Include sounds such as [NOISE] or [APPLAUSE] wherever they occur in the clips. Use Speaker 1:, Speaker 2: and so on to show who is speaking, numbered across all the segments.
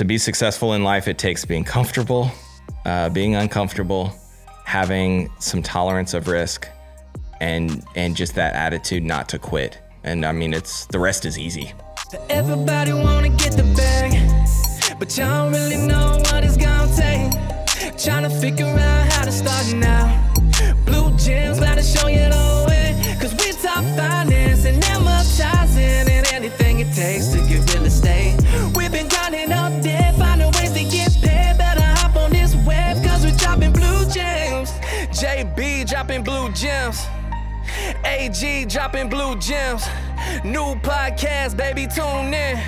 Speaker 1: to be successful in life, it takes being comfortable, uh, being uncomfortable, having some tolerance of risk, and and just that attitude not to quit. And I mean, it's the rest is easy.
Speaker 2: Everybody wanna get the bag, but y'all don't really know what it's gonna take. Trying to figure out how to start now. Blue gems, gotta show you the way. Cause we talk finance and amortizing and anything it takes to get real estate. Dropping blue gems. AG dropping blue gems. New podcast, baby, tune in.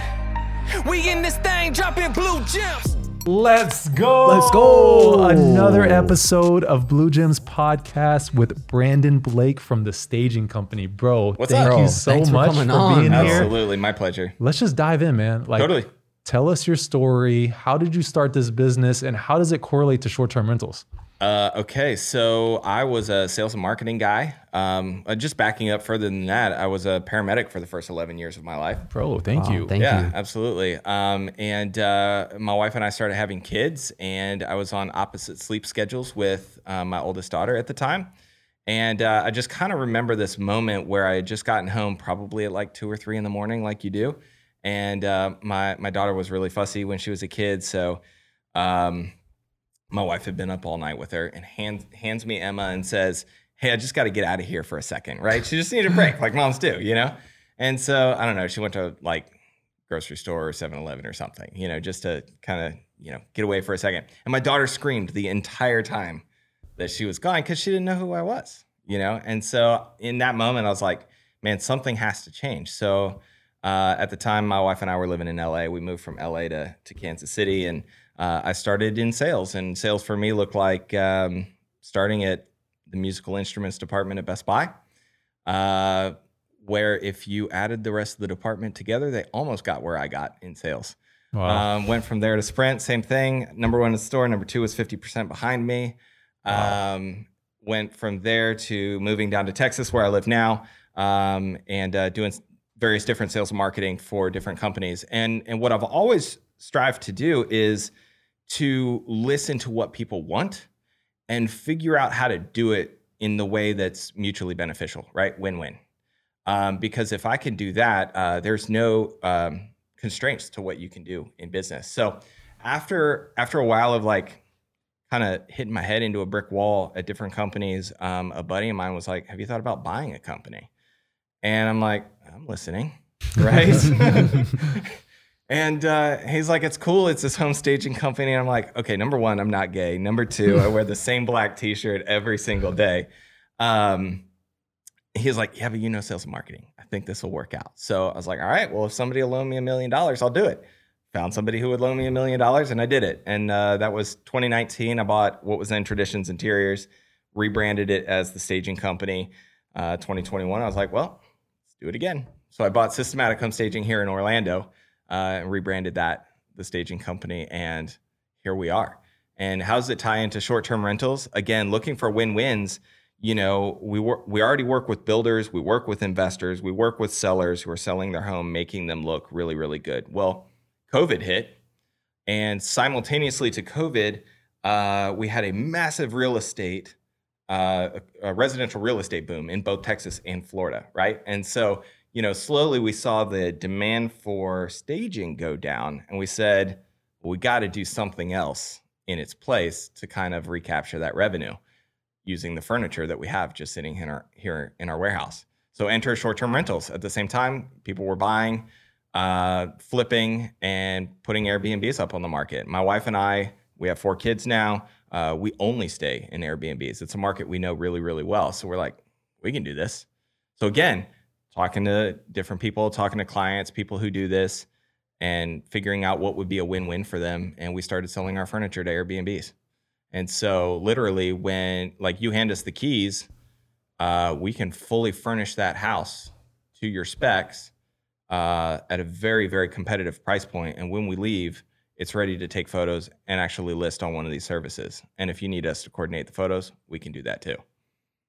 Speaker 2: We in this thing dropping blue gems.
Speaker 3: Let's go.
Speaker 4: Let's go.
Speaker 3: Another episode of Blue Gems podcast with Brandon Blake from the staging company. Bro,
Speaker 1: What's
Speaker 3: thank
Speaker 1: up?
Speaker 3: you so
Speaker 4: thanks for
Speaker 3: much
Speaker 4: coming
Speaker 3: for
Speaker 4: on.
Speaker 3: being here.
Speaker 1: Absolutely, my pleasure.
Speaker 3: Let's just dive in, man. Like
Speaker 1: Totally.
Speaker 3: tell us your story. How did you start this business and how does it correlate to short-term rentals?
Speaker 1: Uh, okay, so I was a sales and marketing guy. Um, uh, just backing up further than that, I was a paramedic for the first 11 years of my life.
Speaker 3: Bro, thank
Speaker 4: Wow,
Speaker 3: you.
Speaker 4: Thank
Speaker 1: yeah,
Speaker 4: you.
Speaker 1: absolutely. Um, and uh, my wife and I started having kids, and I was on opposite sleep schedules with uh, my oldest daughter at the time. And uh, I just kind of remember this moment where I had just gotten home, probably at like two or three in the morning, like you do. And uh, my my daughter was really fussy when she was a kid, so um, my wife had been up all night with her, and hands hands me Emma and says, "Hey, I just got to get out of here for a second, right? She just needed a break, like moms do, you know." And so I don't know. She went to like grocery store or 7-Eleven or something, you know, just to kind of you know get away for a second. And my daughter screamed the entire time that she was gone because she didn't know who I was, you know. And so in that moment, I was like, man, something has to change. So uh, at the time, my wife and I were living in LA. We moved from LA to to Kansas City, and uh, I started in sales. And sales for me looked like um, starting at the musical instruments department at Best Buy. Uh, where if you added the rest of the department together, they almost got where I got in sales.
Speaker 3: Wow.
Speaker 1: Um, went from there to Sprint, same thing. Number one in the store, number two was 50% behind me. Um, went from there to moving down to Texas, where I live now, um, and uh, doing various different sales and marketing for different companies. And, and what I've always strived to do is to listen to what people want and figure out how to do it in the way that's mutually beneficial, right? Win win. Um, because if I can do that, uh, there's no um, constraints to what you can do in business. So after after a while of like kind of hitting my head into a brick wall at different companies, um, a buddy of mine was like, "Have you thought about buying a company?" And I'm like, "I'm listening," [LAUGHS] right? [LAUGHS] and uh, he's like, "It's cool. It's this home staging company." And I'm like, "Okay, number one, I'm not gay. Number two, I wear the same black T-shirt every single day." Um, he's like, Yeah, but you know sales and marketing. I think this will work out. So I was like, All right, well, if somebody will loan me a million dollars, I'll do it. Found somebody who would loan me a million dollars and I did it. And uh, that was 2019. I bought what was then Traditions Interiors, rebranded it as the staging company. Uh, 2021, I was like, Well, let's do it again. So I bought Systematic Home Staging here in Orlando uh, and rebranded that the staging company. And here we are. And how does it tie into short term rentals? Again, looking for win wins you know, we work, we already work with builders, we work with investors, we work with sellers who are selling their home, making them look really, really good. Well, COVID hit, and simultaneously to COVID, uh, we had a massive real estate, uh, a residential real estate boom in both Texas and Florida, right? And so, you know, slowly we saw the demand for staging go down, and we said, well, we got to do something else in its place to kind of recapture that revenue using the furniture that we have just sitting in our here in our warehouse. So enter short-term rentals. At the same time, people were buying, uh, flipping, and putting Airbnbs up on the market. My wife and I, we have four kids now. Uh, we only stay in Airbnbs. It's a market we know really, really well. So we're like, we can do this. So again, talking to different people, talking to clients, people who do this, and figuring out what would be a win-win for them. And we started selling our furniture to Airbnbs. And so, literally, when like you hand us the keys, uh, we can fully furnish that house to your specs uh, at a very, very competitive price point. And when we leave, it's ready to take photos and actually list on one of these services. And if you need us to coordinate the photos, we can do that too.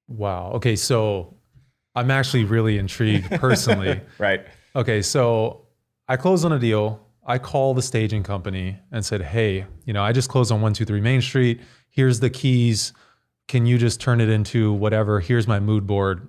Speaker 3: wow. Okay, so I'm actually really intrigued personally. [LAUGHS]
Speaker 1: Right.
Speaker 3: Okay, so I closed on a deal. I call the staging company and said, "Hey, you know, I just closed on 123 Main Street. Here's the keys. Can you just turn it into whatever? Here's my mood board.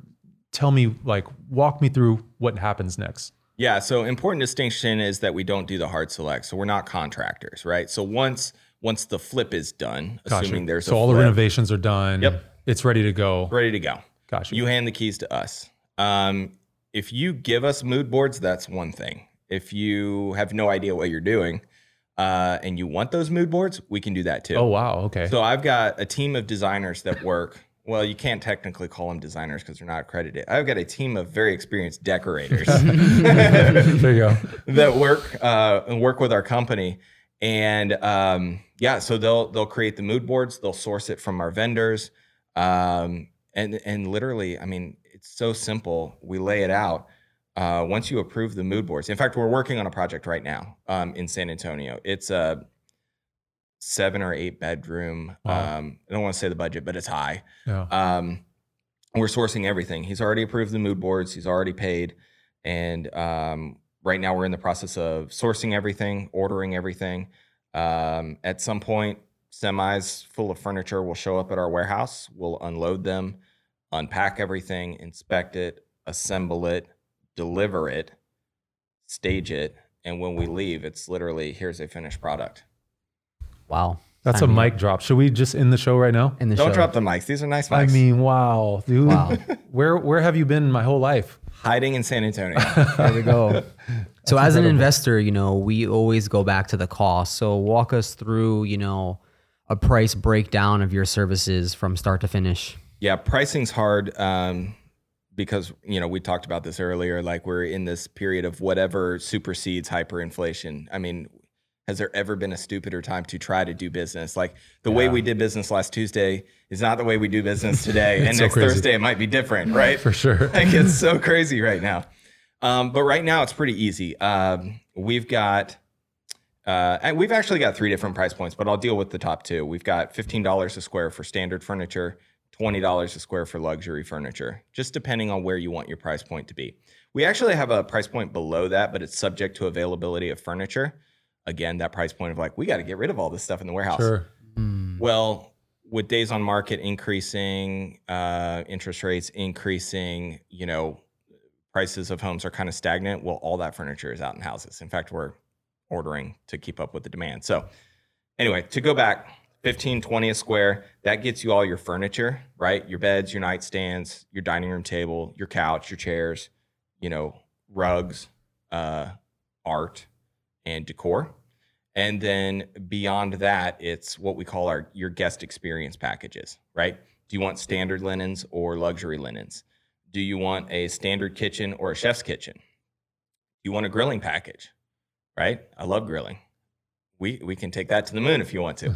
Speaker 3: Tell me like walk me through what happens next."
Speaker 1: Yeah. So important distinction is that we don't do the hard select. So we're not contractors, right? So once once the flip is done,
Speaker 3: Gotcha.
Speaker 1: assuming there's
Speaker 3: so all the renovations are done.
Speaker 1: Yep.
Speaker 3: It's ready to go.
Speaker 1: ready to go.
Speaker 3: Gotcha.
Speaker 1: You hand the keys to us. Um, if you give us mood boards, that's one thing. If you have no idea what you're doing uh, and you want those mood boards, we can do that too.
Speaker 3: oh wow. Okay.
Speaker 1: So I've got a team of designers that work. [LAUGHS] Well, you can't technically call them designers because they're not accredited. I've got a team of very experienced decorators [LAUGHS]
Speaker 3: there you go. [LAUGHS]
Speaker 1: that work uh, and work with our company. And um, yeah, so they'll they'll create the mood boards. They'll source it from our vendors, um, and and literally, I mean, it's so simple. We lay it out. Uh, once you approve the mood boards, in fact, we're working on a project right now um, in San Antonio. It's a seven or eight bedroom.
Speaker 3: Wow.
Speaker 1: Um, I don't want to say the budget, but it's high.
Speaker 3: Yeah.
Speaker 1: Um, we're sourcing everything. He's already approved the mood boards. He's already paid, and um, right now we're in the process of sourcing everything, ordering everything. Um, at some point, semis full of furniture will show up at our warehouse. We'll unload them, unpack everything, inspect it, assemble it, deliver it, stage it, and when we leave, it's literally here's a finished product.
Speaker 4: Wow.
Speaker 3: That's a
Speaker 4: Sign me
Speaker 3: mic drop. Should we just end the show right now?
Speaker 4: in the
Speaker 1: Don't
Speaker 4: show.
Speaker 1: drop the mics. These are nice mics.
Speaker 3: I mean, wow, dude.
Speaker 4: Wow. [LAUGHS]
Speaker 3: Where where have you been my whole life?
Speaker 1: hiding in San Antonio. [LAUGHS]
Speaker 4: There we go. so as an investor, you know, we always go back to the cost. So walk us through, you know, a price breakdown of your services from start to finish.
Speaker 1: Yeah, pricing's hard um, because you know we talked about this earlier. Like we're in this period of whatever supersedes hyperinflation. I mean, has there ever been a stupider time to try to do business? Like the way we did business last Tuesday is not the way we do business [LAUGHS] today, and
Speaker 3: so
Speaker 1: next
Speaker 3: crazy.
Speaker 1: Thursday it might be different, [LAUGHS] right?
Speaker 3: For sure. [LAUGHS]
Speaker 1: like it's so crazy right now. Um, but right now it's pretty easy. Um, we've got, uh, and we've actually got three different price points, but I'll deal with the top two. We've got fifteen dollars a square for standard furniture, twenty dollars a square for luxury furniture, just depending on where you want your price point to be. We actually have a price point below that, but it's subject to availability of furniture. Again, that price point of like we got to get rid of all this stuff in the warehouse.
Speaker 3: Sure.
Speaker 1: Well, with days on market increasing, uh, interest rates increasing, you know, prices of homes are kind of stagnant. Well, all that furniture is out in houses. In fact, we're ordering to keep up with the demand. So, anyway, to go back, 15, 20 a square, that gets you all your furniture, right? Your beds, your nightstands, your dining room table, your couch, your chairs, you know, rugs, uh, art, and decor. And then beyond that, it's what we call our your guest experience packages, right? Do you want standard linens or luxury linens? Do you want a standard kitchen or a chef's kitchen? Do you want a grilling package? Right? I love grilling. We we can take that to the moon if you want to.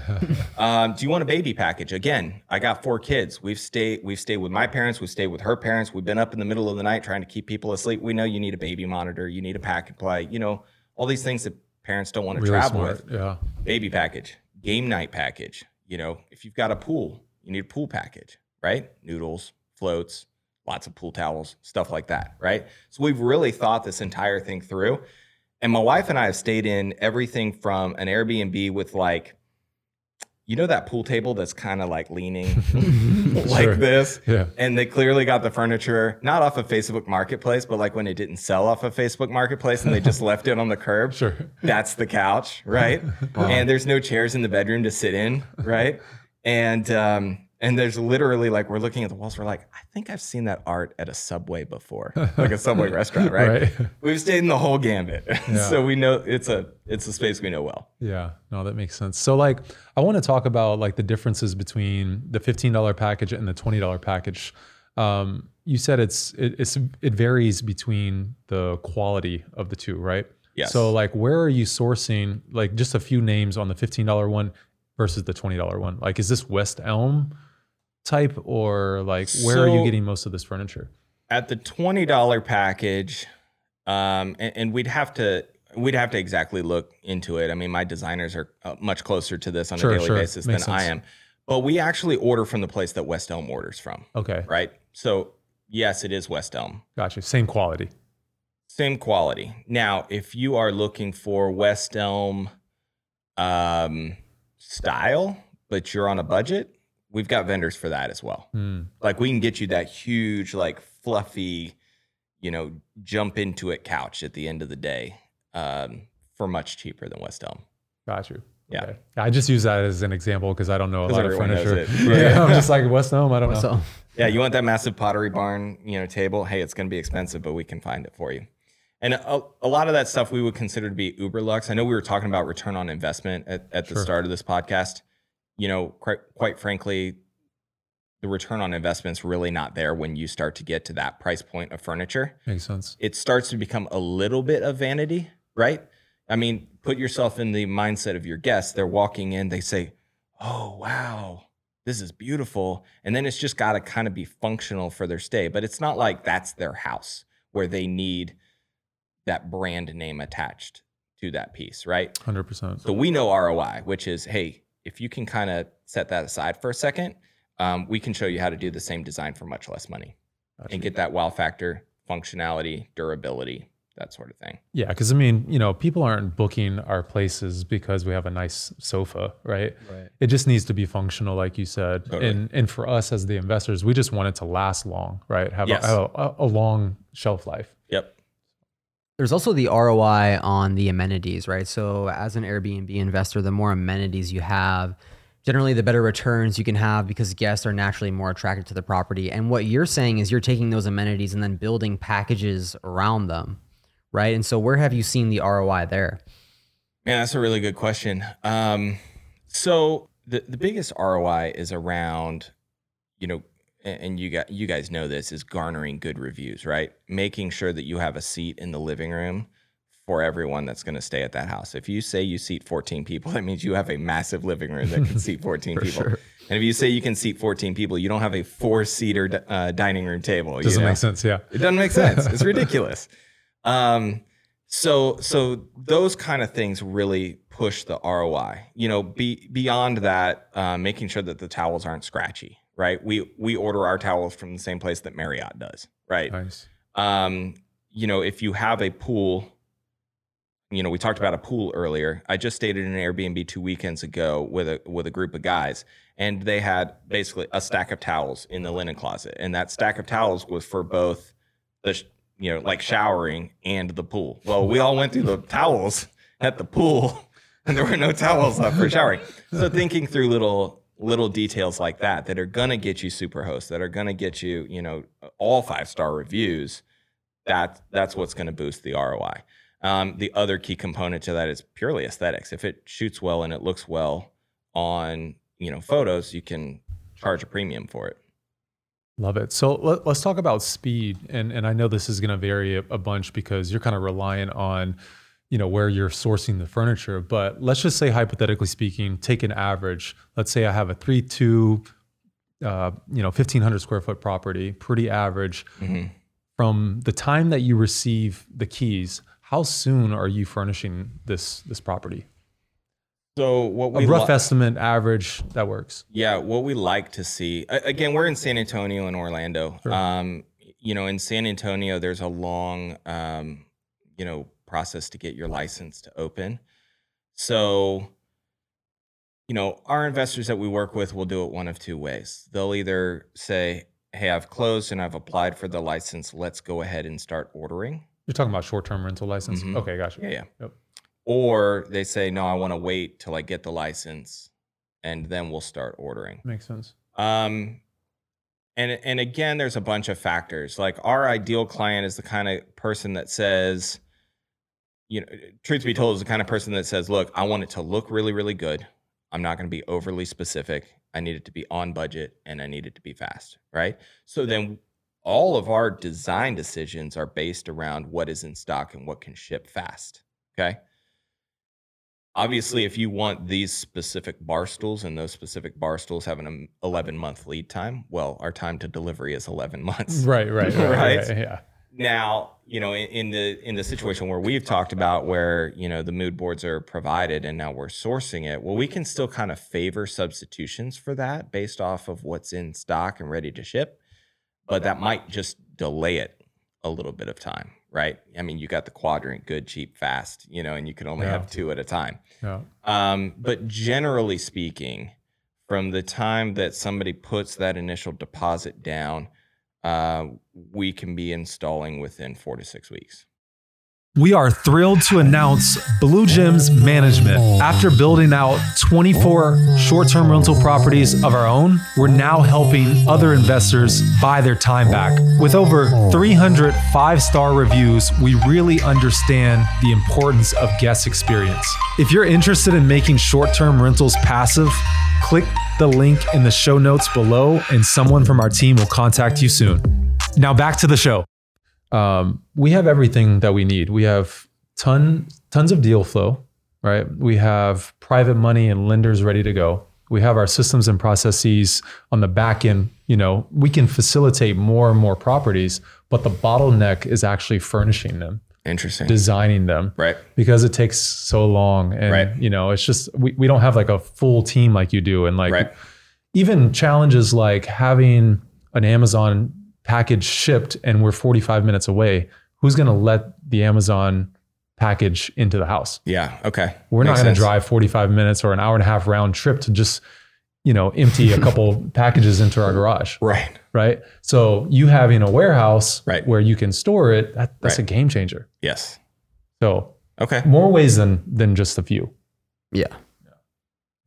Speaker 1: [LAUGHS] um, do you want a baby package? Again, I got four kids. We've stayed we've stayed with my parents. We've stayed with her parents. We've been up in the middle of the night trying to keep people asleep. We know you need a baby monitor. You need a pack and play. You know all these things that parents don't want to
Speaker 3: Really
Speaker 1: travel
Speaker 3: smart.
Speaker 1: with
Speaker 3: Yeah.
Speaker 1: baby package, game night package. You know, if you've got a pool, you need a pool package, right? Noodles, floats, lots of pool towels, stuff like that, right? So we've really thought this entire thing through. And my wife and I have stayed in everything from an Airbnb with like, you know, that pool table that's kind of like leaning [LAUGHS] like
Speaker 3: Sure.
Speaker 1: this.
Speaker 3: Yeah.
Speaker 1: And they clearly got the furniture not off of Facebook Marketplace, but like when it didn't sell off of Facebook Marketplace and they just left it on the curb.
Speaker 3: Sure.
Speaker 1: That's the couch, right? [LAUGHS] And there's no chairs in the bedroom to sit in, right? And um, and there's literally like we're looking at the walls, we're like, I think I've seen that art at a subway before, like a subway [LAUGHS] restaurant, right?
Speaker 3: Right.
Speaker 1: We've stayed in the whole gambit, [LAUGHS]
Speaker 3: Yeah.
Speaker 1: so we know it's a it's a space we know well.
Speaker 3: Yeah, no, that makes sense. So, like, I want to talk about like the differences between the fifteen dollar package and the twenty dollar package. Um, you said it's it, it's it varies between the quality of the two, right?
Speaker 1: Yes.
Speaker 3: So, like, where are you sourcing? Like, just a few names on the fifteen dollar one versus the twenty dollar one. Like, is this West Elm type, or like, where are you getting most of this furniture?
Speaker 1: At the twenty dollar package, um, and, and we'd have to we'd have to exactly look into it. I mean, my designers are uh, much closer to this on
Speaker 3: Sure,
Speaker 1: a daily
Speaker 3: sure.
Speaker 1: basis than
Speaker 3: Makes
Speaker 1: I am. But we actually order from the place that West Elm orders from,
Speaker 3: Okay,
Speaker 1: right? So yes, it is West Elm.
Speaker 3: gotcha. Same quality.
Speaker 1: Same quality. Now, if you are looking for West Elm um, style, but you're on a budget, we've got vendors for that as well.
Speaker 3: Hmm.
Speaker 1: Like we can get you that huge, like fluffy, you know, jump into it couch at the end of the day um, for much cheaper than West Elm.
Speaker 3: Got you.
Speaker 1: Yeah.
Speaker 3: Okay. I just use that as an example because I don't know a lot of furniture.
Speaker 1: it. Right. [LAUGHS]
Speaker 3: Yeah, I'm just like West Elm. I don't know.
Speaker 4: So [LAUGHS]
Speaker 1: Yeah, you want that massive pottery barn, you know, table? Hey, it's going to be expensive, but we can find it for you. And a, a lot of that stuff we would consider to be uber lux. I know we were talking about return on investment at, at the
Speaker 3: Sure.
Speaker 1: start of this podcast. You know, quite, quite frankly, the return on investment's really not there when you start to get to that price point of furniture.
Speaker 3: Makes sense.
Speaker 1: It starts to become a little bit of vanity, right? I mean, put yourself in the mindset of your guests. They're walking in, they say, Oh, wow, this is beautiful. And then it's just got to kind of be functional for their stay. But it's not like that's their house where they need that brand name attached to that piece, right?
Speaker 3: 100%.
Speaker 1: So we know ROI, which is, hey, if you can kind of set that aside for a second, um, we can show you how to do the same design for much less money
Speaker 3: Got
Speaker 1: and get that wow factor, functionality, durability, that sort of thing.
Speaker 3: Yeah, because I mean, you know, people aren't booking our places because we have a nice sofa, right?
Speaker 4: Right.
Speaker 3: It just needs to be functional, like you said.
Speaker 1: Totally.
Speaker 3: And and for us as the investors, we just want it to last long, right? Have,
Speaker 1: Yes.
Speaker 3: a, have a, a long shelf life.
Speaker 1: Yep.
Speaker 4: There's also the ROI on the amenities, right? So as an Airbnb investor, the more amenities you have, generally the better returns you can have because guests are naturally more attracted to the property. And what you're saying is you're taking those amenities and then building packages around them, right? And so where have you seen the ROI there?
Speaker 1: Man, that's a really good question. Um, so the the biggest ROI is around, you know, and you got you guys know this is garnering good reviews, right? Making sure that you have a seat in the living room for everyone that's going to stay at that house. If you say you seat 14 people, [LAUGHS] that means you have a massive living room that can [LAUGHS] seat 14 people.
Speaker 4: sure.
Speaker 1: And if you say you can seat 14 people, you don't have a four seater uh, dining room table. you
Speaker 3: Doesn't
Speaker 1: know?
Speaker 3: make sense. Yeah.
Speaker 1: It doesn't make sense. It's [LAUGHS] ridiculous. Um, so so those kind of things really push the ROI. You know, be, beyond that, uh, making sure that the towels aren't scratchy. Right. We we order our towels from the same place that Marriott does. Right.
Speaker 3: Nice.
Speaker 1: Um, you know, if you have a pool, you know, we talked about a pool earlier. I just stayed in an Airbnb two weekends ago with a with a group of guys, and they had basically a stack of towels in the linen closet, and that stack of towels was for both the you know like showering and the pool. Well, we all went through the towels at the pool, [LAUGHS] and there were no towels left for showering. So thinking through little little details like that that are gonna get you super hosts, that are gonna get you you know all five star reviews that that's what's going to boost the ROI. Um, the other key component to that is purely aesthetics. If it shoots well and it looks well on you know photos, you can charge a premium for it.
Speaker 3: Love it. So let, us talk about speed, and and I know this is going to vary a, a bunch because you're kind of reliant on, you know, where you're sourcing the furniture. But let's just say hypothetically speaking, take an average. Let's say I have a three two, uh, you know, fifteen hundred square foot property, pretty average.
Speaker 1: Mhm.
Speaker 3: From the time that you receive the keys, how soon are you furnishing this this property?
Speaker 1: So what we
Speaker 3: A rough
Speaker 1: li-
Speaker 3: estimate, average that works.
Speaker 1: Yeah, what we like to see again, we're in San Antonio and Orlando.
Speaker 3: Sure.
Speaker 1: Um, you know, in San Antonio, there's a long, um, you know, process to get your license to open. So, you know, our investors that we work with will do it one of two ways. They'll either say, "Hey, I've closed and I've applied for the license. Let's go ahead and start ordering."
Speaker 3: You're talking about short term rental license.
Speaker 1: Mhm.
Speaker 3: Okay, gotcha.
Speaker 1: Yeah, yeah.
Speaker 3: Yep.
Speaker 1: Or they say, "No, I want to wait till I get the license, and then we'll start ordering."
Speaker 3: Makes sense.
Speaker 1: Um, and and again, there's a bunch of factors. Like our ideal client is the kind of person that says, you know, truth be told, is the kind of person that says, look, I want it to look really, really good. I'm not going to be overly specific. I need it to be on budget and I need it to be fast. Right. So then all of our design decisions are based around what is in stock and what can ship fast. Okay obviously if you want these specific bar stools and those specific bar stools have an um, 11 month lead time well our time to delivery is 11 months
Speaker 3: Right, right, right,
Speaker 1: Right. [LAUGHS]
Speaker 3: right, Yeah.
Speaker 1: Now you know in, in the in the situation where we've talked about where you know the mood boards are provided and now we're sourcing it well we can still kind of favor substitutions for that based off of what's in stock and ready to ship but that might just delay it a little bit of time right? I mean, you got the quadrant, good, cheap, fast, you know, and you can only
Speaker 3: Yeah.
Speaker 1: have two at a time.
Speaker 3: Yeah.
Speaker 1: Um, but generally speaking, from the time that somebody puts that initial deposit down, uh, we can be installing within four to six weeks.
Speaker 3: We are thrilled to announce Blue Gems Management. After building out 24 short term rental properties of our own, we're now helping other investors buy their time back. With over 300 five star reviews, we really understand the importance of guest experience. If you're interested in making short term rentals passive, click the link in the show notes below, and someone from our team will contact you soon. Now, back to the show um, we have everything that we need. We have ton tons of deal flow, right? We have private money and lenders ready to go. We have our systems and processes on the back end. You know, we can facilitate more and more properties, but the bottleneck is actually furnishing them,
Speaker 1: Interesting.
Speaker 3: designing them,
Speaker 1: right.
Speaker 3: because it takes so long. And
Speaker 1: Right.
Speaker 3: you know, it's just we, we don't have like a full team like you do, and like
Speaker 1: Right.
Speaker 3: even challenges like having an Amazon package shipped and we're 45 minutes away, who's going to let the Amazon package into the house?
Speaker 1: Yeah. Okay.
Speaker 3: We're not going to drive 45 minutes or an hour and a half round trip to just, you know, empty a couple [LAUGHS] packages into our garage,
Speaker 1: Right.
Speaker 3: right? So you having a warehouse
Speaker 1: Right.
Speaker 3: where you can store it, that, that's
Speaker 1: Right.
Speaker 3: a game changer.
Speaker 1: Yes.
Speaker 3: So
Speaker 1: Okay.
Speaker 3: more ways than than just a few.
Speaker 4: Yeah.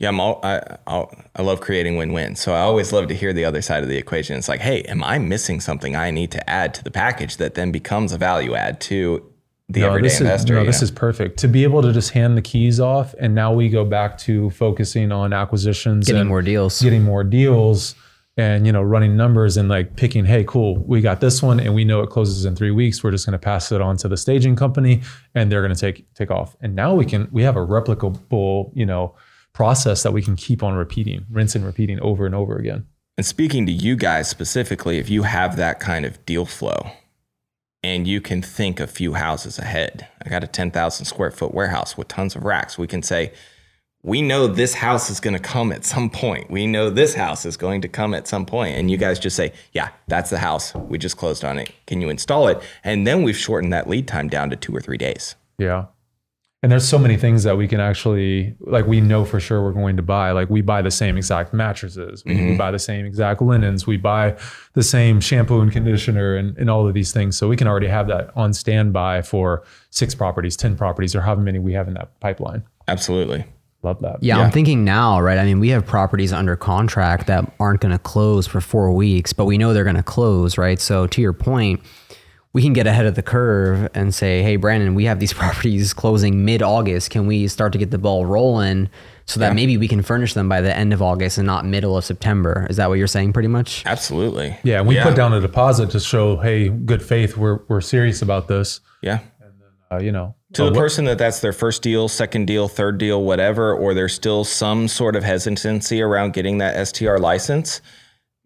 Speaker 1: Yeah, I'm all, I, I'll, I love creating win-win. So I always love to hear the other side of the equation. It's like, hey, am I missing something I need to add to the package that then becomes a value add to the everyday
Speaker 3: this
Speaker 1: investor?
Speaker 3: Is, no,
Speaker 1: you
Speaker 3: this
Speaker 1: know?
Speaker 3: is perfect. To be able to just hand the keys off, and now we go back to focusing on acquisitions,
Speaker 4: Getting
Speaker 3: and
Speaker 4: more deals.
Speaker 3: getting more deals, and you know, running numbers and like picking. Hey, cool, we got this one, and we know it closes in three weeks. We're just going to pass it on to the staging company, and they're going to take take off. And now we can we have a replicable, you know, process that we can keep on repeating, rinse and repeating over and over again.
Speaker 1: And speaking to you guys specifically, if you have that kind of deal flow and you can think a few houses ahead, I got a 10,000 square foot warehouse with tons of racks. We can say, we know this house is going to come at some point. We know this house is going to come at some point. And you guys just say, yeah, that's the house. We just closed on it. Can you install it? And then we've shortened that lead time down to two or three days.
Speaker 3: Yeah. And there's so many things that we can actually like we know for sure we're going to buy. Like we buy the same exact mattresses, we, we buy the same exact linens, we buy the same shampoo and conditioner and, and all of these things. So we can already have that on standby for six properties, 10 properties, or however many we have in that pipeline.
Speaker 1: Absolutely.
Speaker 3: Love that.
Speaker 4: Yeah,
Speaker 1: Yeah.
Speaker 4: I'm thinking now, right? I mean, we have properties under contract that aren't going to close for four weeks, but we know they're going to close, right? So, to your point, we can get ahead of the curve and say, hey, Brandon, we have these [LAUGHS] properties closing mid August. Can we start to get the ball rolling so that maybe we can furnish them by the end of August and not middle of September? Is that what you're saying pretty much?
Speaker 1: Absolutely.
Speaker 3: Yeah. And we put down a deposit to show, hey, good faith, we're, we're serious about this.
Speaker 1: Yeah.
Speaker 3: Uh, you know,
Speaker 1: To the
Speaker 3: what-
Speaker 1: person that that's their first deal, second deal, third deal, whatever, or there's still some sort of hesitancy around getting that STR license,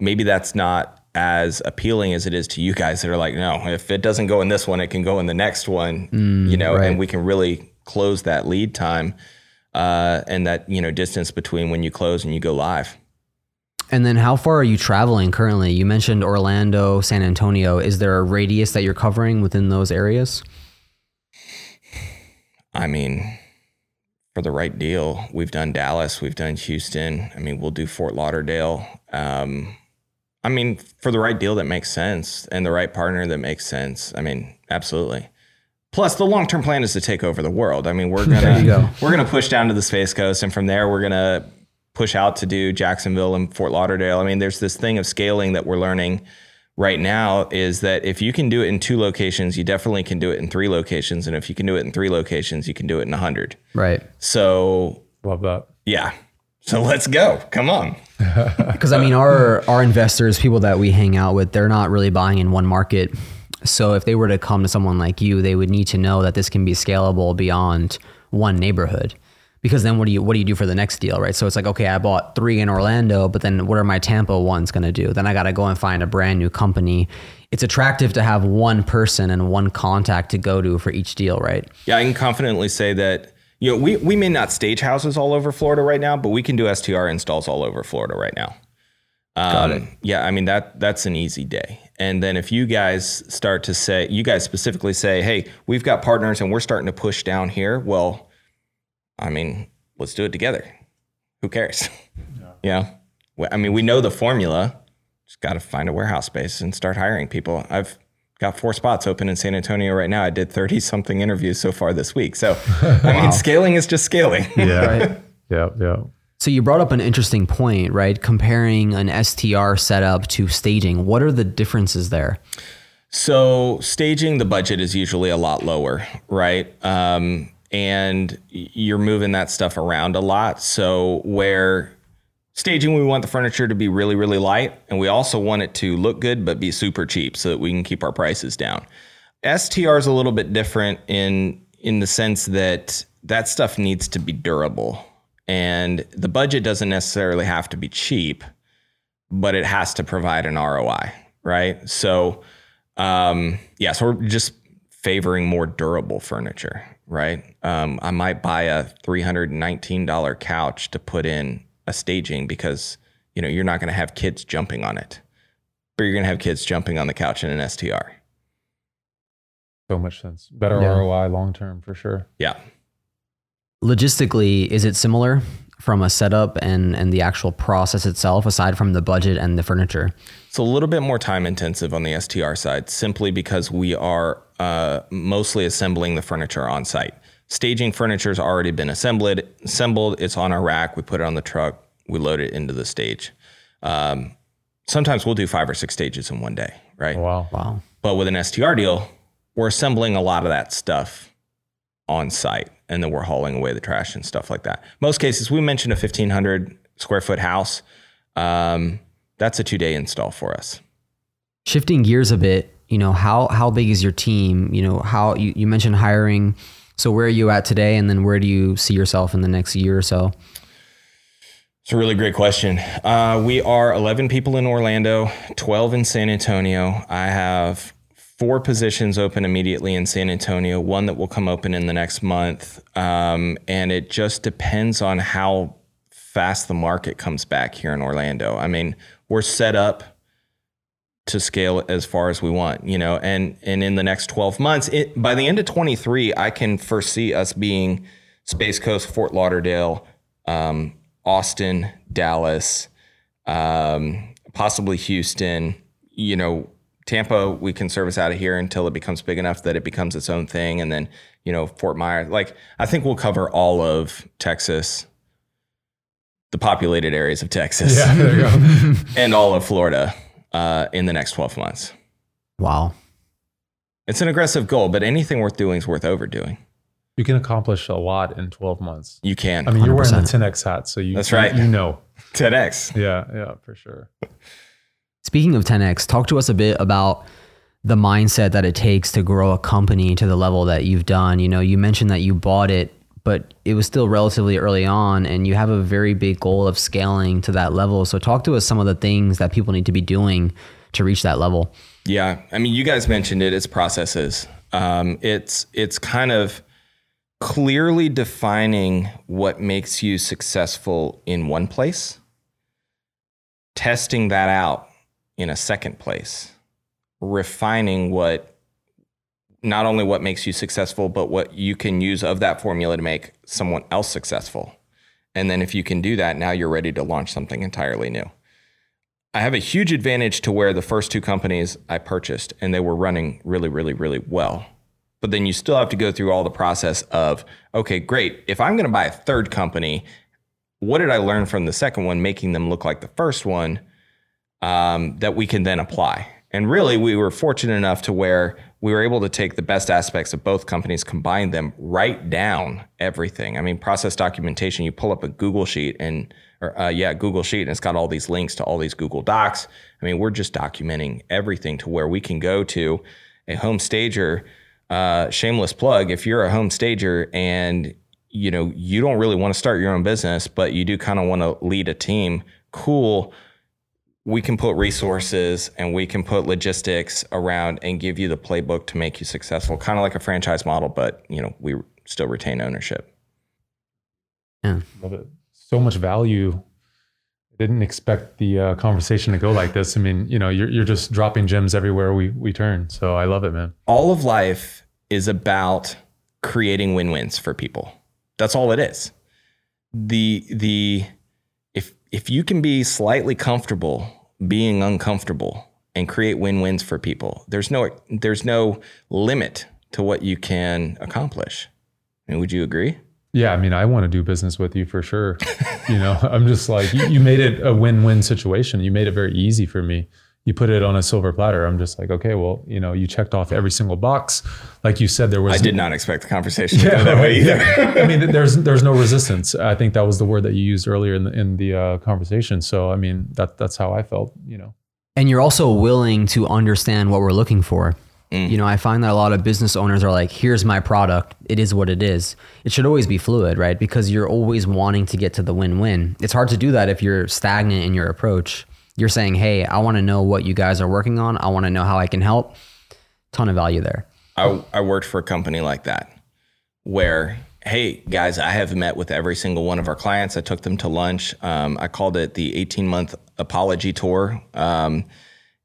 Speaker 1: maybe that's not as appealing as it is to you guys that are like, no, if it doesn't go in this one, it can go in the next one, you know,
Speaker 4: right.
Speaker 1: and we can really close that lead time uh, and that, you know, distance between when you close and you go live.
Speaker 4: And then, how far are you traveling currently? You mentioned Orlando, San Antonio. Is there a radius that you're covering within those areas?
Speaker 1: I mean, for the right deal, we've done Dallas, we've done Houston. I mean, we'll do Fort Lauderdale. Um, I mean, for the right deal that makes sense and the right partner that makes sense. I mean, absolutely. Plus, the long term plan is to take over the world. I mean, we're gonna
Speaker 4: go.
Speaker 1: we're gonna push down to the Space Coast, and from there, we're gonna push out to do Jacksonville and Fort Lauderdale. I mean, there's this thing of scaling that we're learning right now is that if you can do it in two locations, you definitely can do it in three locations, and if you can do it in three locations, you can do it in a hundred.
Speaker 4: Right.
Speaker 1: So
Speaker 3: love that.
Speaker 1: yeah, so let's go. Come on. [LAUGHS]
Speaker 4: Because I mean, our our investors, people that we hang out with, they're not really buying in one market. So if they were to come to someone like you, they would need to know that this can be scalable beyond one neighborhood. Because then what do you what do you do for the next deal, right? So it's like, okay, I bought three in Orlando, but then what are my Tampa ones going to do? Then I got to go and find a brand new company. It's attractive to have one person and one contact to go to for each deal, right?
Speaker 1: Yeah, I can confidently say that you know we we may not stage houses all over Florida right now, but we can do STR installs all over Florida right now. Um, Yeah, I mean that that's an easy day. And then if you guys start to say, you guys specifically say, "Hey, we've got partners and we're starting to push down here." Well, I mean, let's do it together. Who cares? [LAUGHS] Yeah. Well, I mean, we know the formula. Just got to find a warehouse space and start hiring people. I've got four spots open in San Antonio right now. I did 30 something interviews so far this week. So, I mean, scaling is just scaling. [LAUGHS]
Speaker 3: Yeah. Yeah. Yeah.
Speaker 4: So you brought up an interesting point, right? Comparing an STR setup to staging. What are the differences there?
Speaker 1: So staging the budget is usually a lot lower, right? Um, and you're moving that stuff around a lot. So where staging, we want the furniture to be really, really light, and we also want it to look good but be super cheap so that we can keep our prices down. STR is a little bit different in in the sense that that stuff needs to be durable, and the budget doesn't necessarily have to be cheap, but it has to provide an ROI, right? So um, yeah, so we're just favoring more durable furniture, right? Um, I might buy a three hundred nineteen dollar couch to put in a staging because you know you're not going to have kids jumping on it, but you're going to have kids jumping on the couch in an STR.
Speaker 3: So much sense. Better
Speaker 4: Yeah.
Speaker 3: ROI long term for sure.
Speaker 1: Yeah,
Speaker 4: Logistically, is it similar from a setup and and the actual process itself, aside from the budget and the furniture?
Speaker 1: it's a little bit more time intensive on the STR side, simply because we are uh, mostly assembling the furniture on site. Staging furniture has already been assembled. Assembled, it's on our rack. We put it on the truck. We load it into the stage. Um, sometimes we'll do five or six stages in one day, right?
Speaker 3: Wow.
Speaker 4: Wow.
Speaker 1: But with an STR deal, we're assembling a lot of that stuff on site and then we're hauling away the trash and stuff like that. Most cases, we mentioned a 1,500 square foot house. Um, that's a two day install for us.
Speaker 4: Shifting gears a bit, you know, how how big is your team? You know, how you, you mentioned hiring. So where are you at today, and then where do you see yourself in the next year or so?
Speaker 1: It's a really great question. Uh, we are 11 people in Orlando, 12 in San Antonio. I have four positions open immediately in San Antonio, one that will come open in the next month. Um, and it just depends on how fast the market comes back here in Orlando. I mean, we're set up to scale as far as we want, you know, and and in the next 12 months, it, by the end of 23, I can foresee us being Space Coast, Fort Lauderdale, um, Austin, Dallas, um, possibly Houston. You know, Tampa, we can service out of here until it becomes big enough that it becomes its own thing, and then you know Fort Myers. Like I think we'll cover all of Texas, the populated areas of Texas,
Speaker 3: Yeah. There you go. [LAUGHS]
Speaker 1: and all of Florida uh, in the next 12 months.
Speaker 4: Wow.
Speaker 1: It's an aggressive goal, but anything worth doing is worth overdoing.
Speaker 3: you can accomplish a lot in 12 months.
Speaker 1: You can.
Speaker 3: I mean, you're wearing the 10x hat, so you.
Speaker 1: That's right.
Speaker 3: You know. [LAUGHS]
Speaker 1: 10x.
Speaker 3: Yeah. Yeah. For sure.
Speaker 4: Speaking of 10x, talk to us a bit about the mindset that it takes to grow a company to the level that you've done. You know, you mentioned that you bought it, but it was still relatively early on, and you have a very big goal of scaling to that level. So, talk to us some of the things that people need to be doing to reach that level.
Speaker 1: Yeah, I mean, you guys mentioned it. It's processes. Um, it's it's kind of clearly defining what makes you successful in one place, testing that out in a second place, refining what not only what makes you successful, but what you can use of that formula to make someone else successful. And then if you can do that, now you're ready to launch something entirely new. I have a huge advantage to where the first two companies I purchased and they were running really, really, really well. But then you still have to go through all the process of, okay, great. If I'm going to buy a third company, what did I learn from the second one, making them look like the first one um, that we can then apply? And really, we were fortunate enough to where we were able to take the best aspects of both companies, combine them, write down everything. I mean, process documentation, you pull up a Google sheet and, or uh, yeah, Google sheet, and it's got all these links to all these Google Docs. I mean, we're just documenting everything to where we can go to a home stager. Uh, shameless plug: if you're a home stager and you know you don't really want to start your own business, but you do kind of want to lead a team, cool we can put resources and we can put logistics around and give you the playbook to make you successful kind of like a franchise model but you know we still retain ownership Yeah.
Speaker 3: Love it. So much value didn't expect the uh, conversation to go like this. I mean, you know, you're you're just dropping gems everywhere we we turn. So I love it, man.
Speaker 1: all of life is about creating win-wins for people. That's all it is. The the if if you can be slightly comfortable being uncomfortable and create win-wins for people, there's no there's no limit to what you can accomplish. I mean, would you agree?
Speaker 3: Yeah, I mean, I want to do business with you for sure. you know, [LAUGHS] I'm just like you, you made it a win-win situation. You made it very easy for me. You put it on a silver platter. I'm just like, okay, well, you know, you checked off every single box. Like you said, there was
Speaker 1: I did not expect the conversation to go that way either. [LAUGHS]
Speaker 3: I mean, there's there's no resistance. I think that was the word that you used earlier in the in the uh, conversation. So I mean, that that's how I felt. You know,
Speaker 4: and you're also willing to understand what we're looking for. You know, I find that a lot of business owners are like, here's my product. It is what it is. It should always be fluid, right? Because you're always wanting to get to the win win. It's hard to do that if you're stagnant in your approach. You're saying, hey, I want to know what you guys are working on. I want to know how I can help. Ton of value there.
Speaker 1: I, I worked for a company like that where, hey, guys, I have met with every single one of our clients. I took them to lunch. Um, I called it the 18 month apology tour. Um,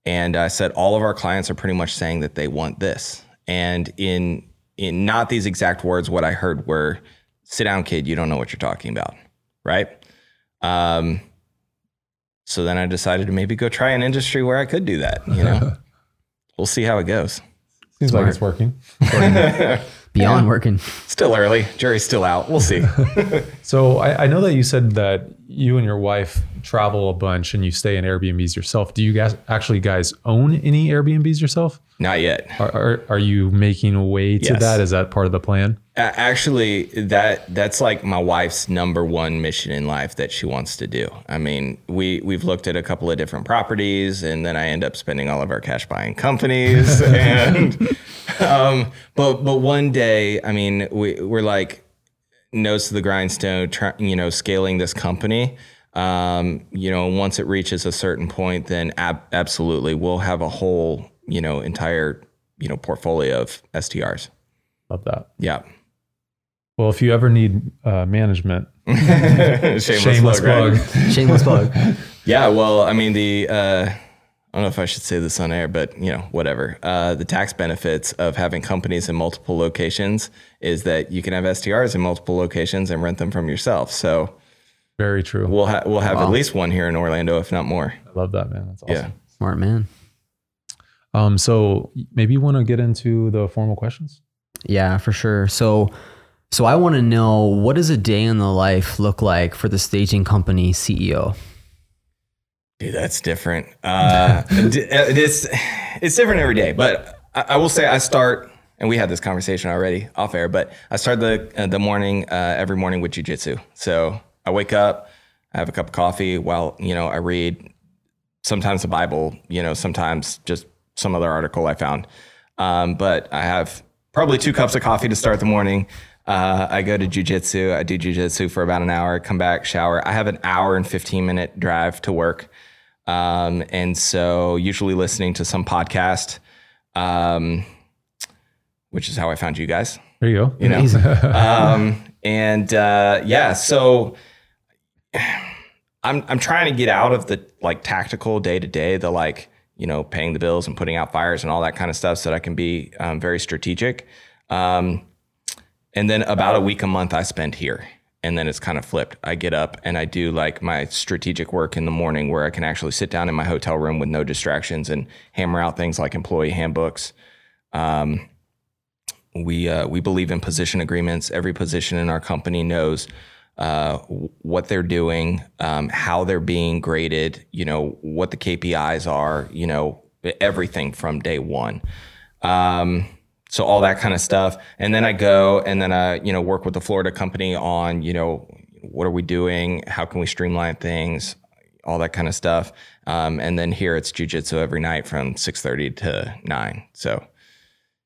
Speaker 1: and I said, all of our clients are pretty much saying that they want this. And in, in not these exact words, what I heard were, sit down, kid, you don't know what you're talking about. Right. Um, so then I decided to maybe go try an industry where I could do that. You know, [LAUGHS] we'll see how it goes.
Speaker 3: seems like it's working. [LAUGHS]
Speaker 4: Beyond working.
Speaker 1: Still early. Jury's still out. We'll see. [LAUGHS]
Speaker 3: So I, I know that you said that you and your wife travel a bunch and you stay in Airbnbs yourself. Do you guys actually guys own any Airbnbs yourself?
Speaker 1: Not yet.
Speaker 3: Are, are, are you making a way to
Speaker 1: Yes.
Speaker 3: that? Is that part of the plan?
Speaker 1: Actually, that that's like my wife's number one mission in life that she wants to do. I mean, we we've looked at a couple of different properties, and then I end up spending all of our cash buying companies. [LAUGHS] and um, but but one day, I mean, we we're like nose to the grindstone, try, you know, scaling this company. Um, you know, once it reaches a certain point, then ab- absolutely, we'll have a whole, you know, entire, you know, portfolio of STRs.
Speaker 3: Love that.
Speaker 1: Yeah.
Speaker 3: Well, if you ever need uh, management, [LAUGHS]
Speaker 1: Shameless,
Speaker 3: shameless
Speaker 1: plug,
Speaker 3: plug.
Speaker 1: right?
Speaker 4: Shameless plug. [LAUGHS]
Speaker 1: Yeah, well, I mean the uh, I don't know if I should say this on air, but you know, whatever. Uh, the tax benefits of having companies in multiple locations is that you can have STRs in multiple locations and rent them from yourself. So
Speaker 3: Very true.
Speaker 1: we'll ha- we'll have at least one here in Orlando, if not more.
Speaker 3: I love that, man. That's awesome.
Speaker 1: Yeah.
Speaker 4: Smart man.
Speaker 3: Um, so maybe you want to get into the formal questions?
Speaker 4: Yeah, for sure. So, so I want to know what does a day in the life look like for the staging company CEO?
Speaker 1: Dude, that's different. Uh, [LAUGHS] d- it's it's different every day, but I, I will say I start, and we had this conversation already off air, but I start the uh, the morning uh, every morning with jujitsu. So I wake up, I have a cup of coffee while you know I read sometimes the Bible, you know, sometimes just some other article I found. Um, but I have probably two cups of coffee to start the morning. Uh, I go to jujitsu. I do jujitsu for about an hour. Come back, shower. I have an hour and fifteen minute drive to work. Um, and so usually listening to some podcast, um, which is how I found you guys,
Speaker 3: There you go.
Speaker 1: you know? [LAUGHS] um, and, uh, yeah, so I'm, I'm trying to get out of the like tactical day to day, the like, you know, paying the bills and putting out fires and all that kind of stuff so that I can be, um, very strategic. Um, and then about a week a month I spend here. And then it's kind of flipped. I get up and I do like my strategic work in the morning where I can actually sit down in my hotel room with no distractions and hammer out things like employee handbooks. Um, we uh, we believe in position agreements. Every position in our company knows uh, what they're doing, um, how they're being graded. You know what the KPIs are. You know everything from day one. Um, so all that kind of stuff, and then I go and then I you know work with the Florida company on you know what are we doing, how can we streamline things, all that kind of stuff. Um, and then here it's jujitsu every night from six thirty to nine. So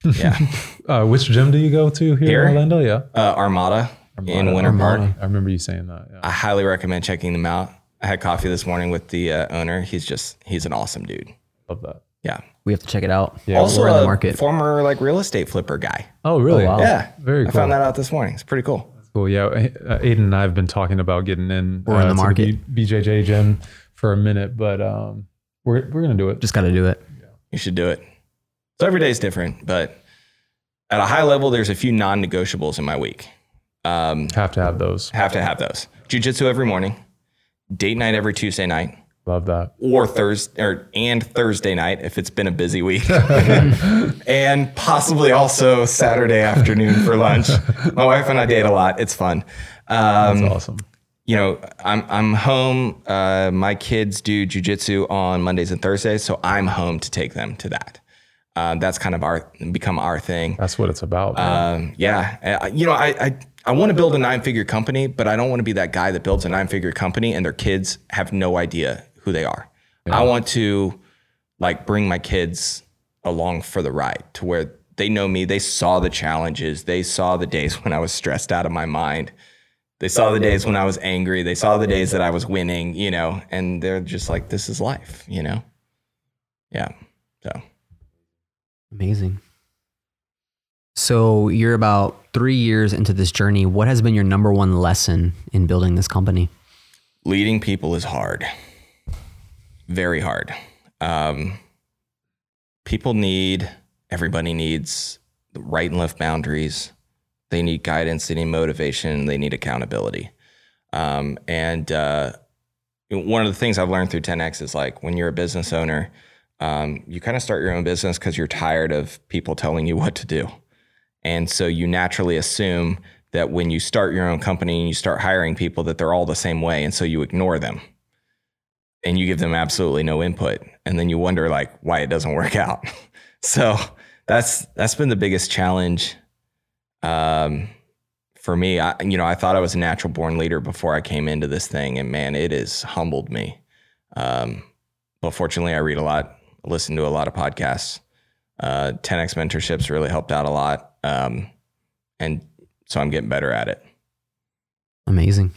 Speaker 1: yeah. [LAUGHS]
Speaker 3: Uh, which gym do you go to here,
Speaker 1: Here?
Speaker 3: in Orlando? Yeah.
Speaker 1: uh, Armada, in
Speaker 3: Armada.
Speaker 1: Winter Park.
Speaker 3: I remember you saying that. Yeah.
Speaker 1: I highly recommend checking them out. I had coffee this morning with the uh, owner. He's just he's an awesome dude.
Speaker 3: Love that.
Speaker 1: Yeah.
Speaker 4: We have to check it out.
Speaker 3: Yeah.
Speaker 1: also
Speaker 4: we're in the
Speaker 1: a
Speaker 4: market.
Speaker 1: former like real estate flipper guy.
Speaker 3: Oh, really?
Speaker 4: wow.
Speaker 1: Yeah.
Speaker 3: Very
Speaker 1: I found that out this morning. It's pretty cool.
Speaker 3: Cool. Yeah. uh, Aiden and I have been talking about getting in.
Speaker 4: We're in the
Speaker 3: to
Speaker 4: market.
Speaker 3: B- BJJ gym for a minute, but um, we're we're gonna do it.
Speaker 4: Just got to do it.
Speaker 1: You should do it. So every day is different, but at a high level, there's a few non-negotiables in my week. Um,
Speaker 3: Have to have those.
Speaker 1: have to have those. Jiu-jitsu every morning, date night every Tuesday night,
Speaker 3: Love that.
Speaker 1: or Thursday or and Thursday night if it's been a busy week, [LAUGHS] and possibly also Saturday afternoon for lunch. My wife and I date a lot. It's fun. Um,
Speaker 3: That's awesome.
Speaker 1: you know, I'm I'm home. Uh, my kids do jujitsu on Mondays and Thursdays, so I'm home to take them to that. Uh, that's kind of our become our thing.
Speaker 3: That's what it's about.
Speaker 1: Um, yeah, Uh, you know, I I, I want to build a nine figure company, but I don't want to be that guy that builds a nine figure company and their kids have no idea who they are. I want to like bring my kids along for the ride to where they know me. They saw the challenges. They saw the days [LAUGHS] when I was stressed out of my mind. They saw the days when I was angry. They saw the days that I was winning, you know, and they're just like, this is life, you know? Yeah. So
Speaker 4: Amazing. So you're about three years into this journey. What has been your number one lesson in building this company?
Speaker 1: leading people is hard, very hard. Um, people need, everybody needs right and left boundaries. They need guidance, they need motivation, they need accountability. Um, and uh, one of the things I've learned through 10X is like when you're a business owner, um, you kind of start your own business because you're tired of people telling you [LAUGHS] what to do. And so you naturally assume that when you start your own company and you start hiring people, that they're all the same way. And so you ignore them and you give them absolutely no input. And then you wonder like why it doesn't work out. [LAUGHS] so that's that's been the biggest challenge um, for me. I, you know, I thought I was a natural born leader before I came into this thing, and man, it has humbled me. Um, but fortunately, I read a lot, listen to a lot of podcasts. Uh, 10x mentorships really helped out a lot, um, and so I'm getting better at it.
Speaker 4: Amazing.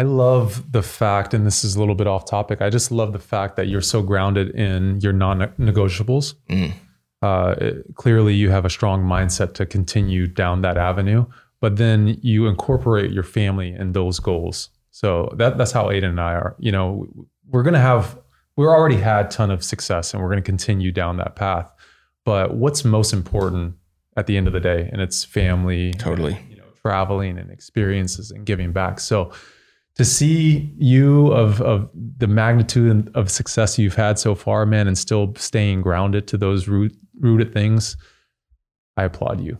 Speaker 3: I love the fact, and this is a little bit off topic. I just love the fact that you're so grounded in your non-negotiables.
Speaker 1: Mm.
Speaker 3: Uh, it- clearly, you have a strong mindset to continue down that avenue, but then you incorporate your family in those goals. So that that's how Aiden and I are. You know, we're gonna have we're already had a ton of success, and we're gonna continue down that path. But what's most important at the end of the day, and it's family,
Speaker 1: Totally.
Speaker 3: you know traveling and experiences and giving back so to see you of of the magnitude of success you've had so far man and still staying grounded to those root, rooted things i applaud you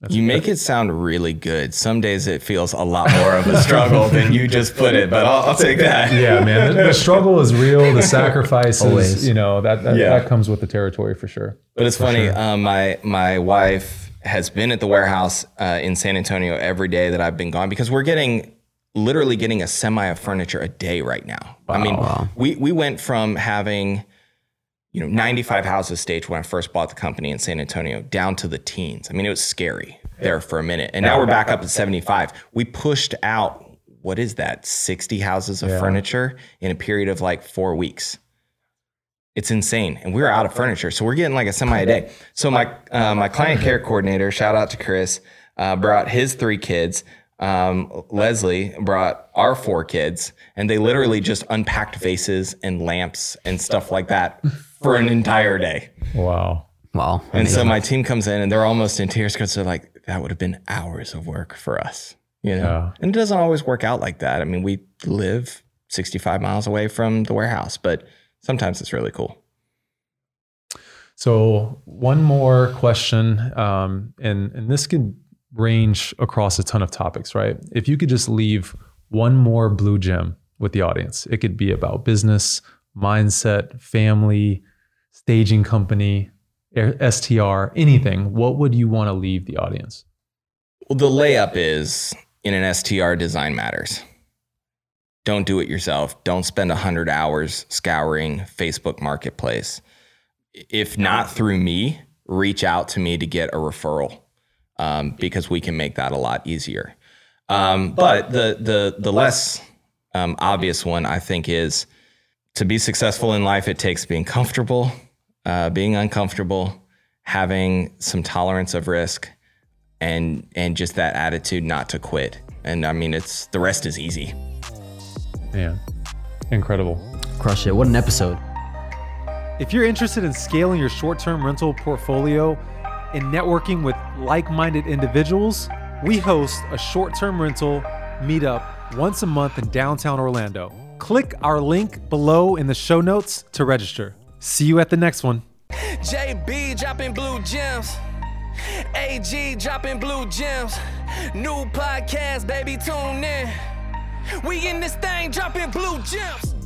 Speaker 3: That's
Speaker 1: You make it sound really good. Some days it feels a lot more of a struggle than you just put it, but I'll, I'll take that. [LAUGHS]
Speaker 3: yeah man the, the struggle is real the sacrifices
Speaker 4: Always.
Speaker 3: you know that that,
Speaker 1: Yeah.
Speaker 3: that comes with the territory for sure
Speaker 1: But it's funny. Um, my my wife has been at the warehouse uh, in San Antonio every day that I've been gone because we're getting literally getting a semi of furniture a day right now. I mean, we we went from having you know 95 houses staged when I first bought the company in San Antonio down to the teens. I mean, it was scary there for a minute, and now we're back up at 75. We pushed out what is that 60 houses of furniture in a period of like four weeks. It's insane, and we're out of furniture, so we're getting like a semi a day. So my uh, my client care coordinator, shout out to Chris, uh, brought his three kids. Um, Leslie brought our four kids, and they literally just unpacked vases and lamps and stuff like that for an entire day.
Speaker 3: wow
Speaker 4: Wow.
Speaker 1: And so my team comes in, and they're almost in tears because they're like, "That would have been hours of work for us," you know.
Speaker 3: Yeah.
Speaker 1: And it doesn't always work out like that. I mean, we live 65 miles away from the warehouse, but sometimes it's really cool.
Speaker 3: So one more question, um, and and this could range across a ton of topics, right? If you could just leave one more blue gem with the audience, it could be about business, mindset, family, staging company, STR, anything. What would you want to leave the audience?
Speaker 1: Well, the layup is in an STR design matters. Don't do it yourself. Don't spend 100 hours scouring Facebook Marketplace. If not through me, reach out to me to get a referral um, because we can make that a lot easier. Um, but the, the, the less um, obvious one, I think, is to be successful in life, it takes being comfortable, uh, being uncomfortable, having some tolerance of risk, and and just that attitude not to quit. And I mean, it's the rest is easy.
Speaker 3: Yeah, incredible.
Speaker 4: Crush it. What an episode.
Speaker 3: If you're interested in scaling your short term rental portfolio and networking with like minded individuals, we host a short term rental meetup once a month in downtown Orlando. Click our link below in the show notes to register. See you at the next one.
Speaker 2: JB dropping blue gems. AG dropping blue gems. New podcast, baby, tune in. We in this thing dropping blue gems.